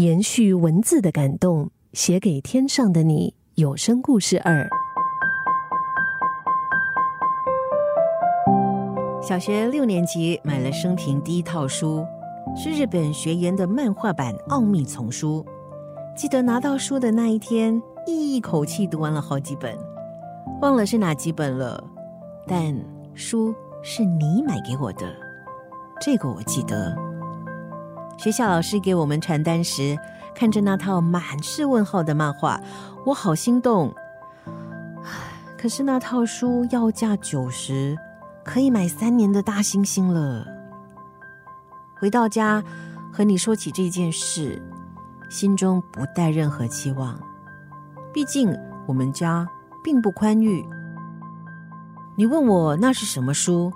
延续文字的感动，写给天上的你。有声故事二。小学六年级买了生平第一套书，是日本学研的漫画版《奥秘丛书》。记得拿到书的那一天，一口气读完了好几本，忘了是哪几本了。但书是你买给我的，这个我记得。学校老师给我们传单时，看着那套满是问号的漫画，我好心动。可是那套书要价九十，可以买三年的大猩猩了。回到家和你说起这件事。心中不带任何期望，毕竟我们家并不宽裕。你问我那是什么书，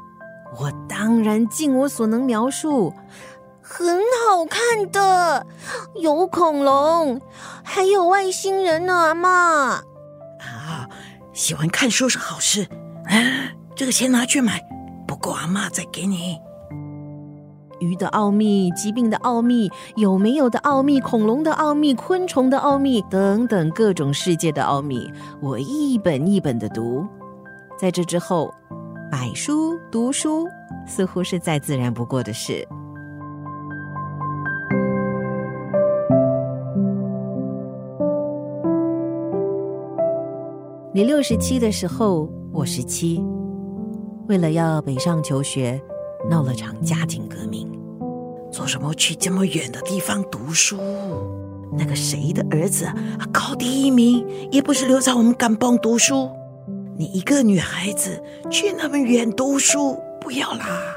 我当然尽我所能描述，很好看的，有恐龙，还有外星人呢，阿妈。啊，喜欢看书是好事，啊，这个钱拿去买，不够阿妈再给你。鱼的奥秘、疾病的奥秘、有没有的奥秘、恐龙的奥秘、昆虫的奥秘等等各种世界的奥秘，我一本一本的读。在这之后，买书读书似乎是再自然不过的事。你六十七的时候，我十七，为了要北上求学。闹了场家庭革命，做什么去这么远的地方读书？那个谁的儿子考第一名，也不是留在我们甘邦读书。你一个女孩子去那么远读书，不要啦！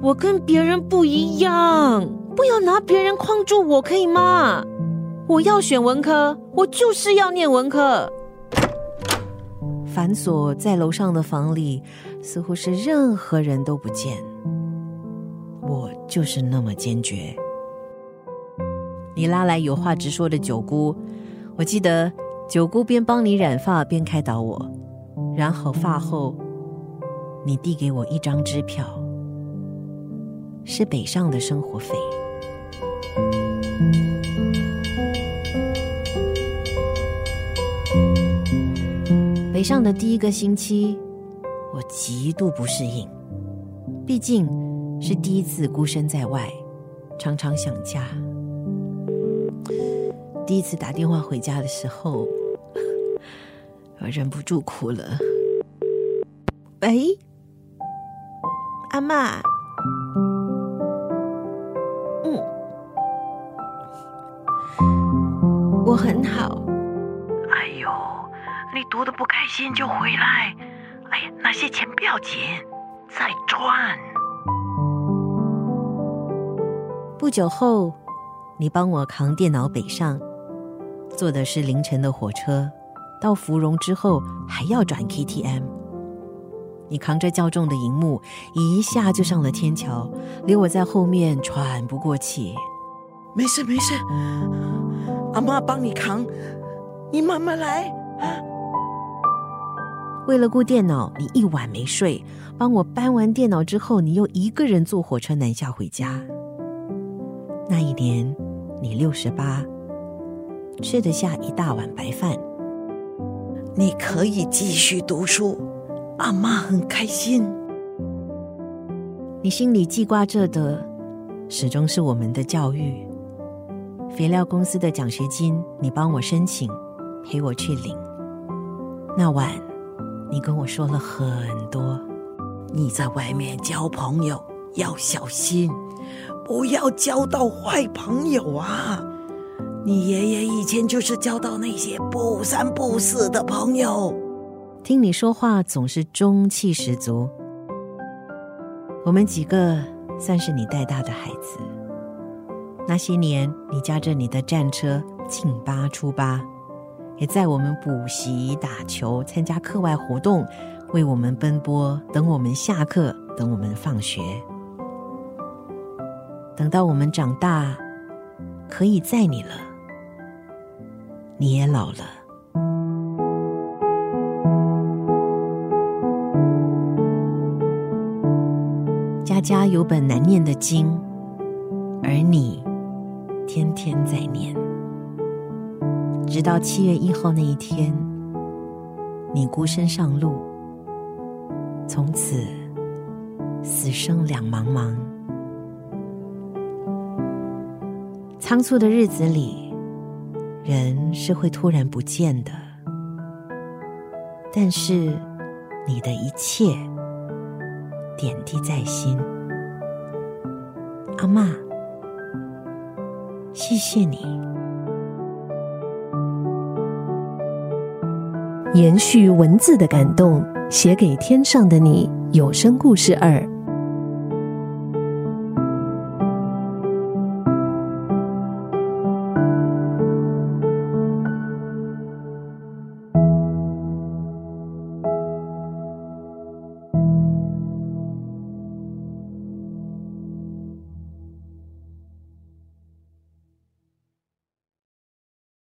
我跟别人不一样，不要拿别人框住我，可以吗？我要选文科，我就是要念文科。反锁在楼上的房里，似乎是任何人都不见。我就是那么坚决。你拉来有话直说的九姑，我记得九姑边帮你染发边开导我，染好发后，你递给我一张支票，是北上的生活费。北上的第一个星期，我极度不适应，毕竟。是第一次孤身在外，常常想家。第一次打电话回家的时候，我忍不住哭了。喂，阿妈，嗯，我很好。你读的不开心就回来。哎呀，那些钱不要紧，再赚。不久后，你帮我扛电脑北上，坐的是凌晨的火车，到芙蓉之后还要转 KTM。你扛着较重的荧幕，一下就上了天桥，留我在后面喘不过气。没事没事，阿妈帮你扛，你慢慢来啊。为了顾电脑，你一晚没睡，帮我搬完电脑之后，你又一个人坐火车南下回家。那一年，你六十八，吃得下一大碗白饭。你可以继续读书，阿妈很开心。你心里记挂着的，始终是我们的教育。肥料公司的奖学金，你帮我申请，陪我去领。那晚，你跟我说了很多。你在外面交朋友要小心。不要交到坏朋友啊！你爷爷以前就是交到那些不三不四的朋友。听你说话总是中气十足。我们几个算是你带大的孩子。那些年，你驾着你的战车进八出八，也在我们补习、打球、参加课外活动，为我们奔波，等我们下课，等我们放学。等到我们长大，可以载你了，你也老了。家家有本难念的经，而你天天。在念，直到七月一号那一天，你孤身上路，从此死生两茫茫。仓促的日子里，人是会突然不见的，但是你的一切点滴在心，阿妈。谢谢你。延续文字的感动，写给天上的你。有声故事二。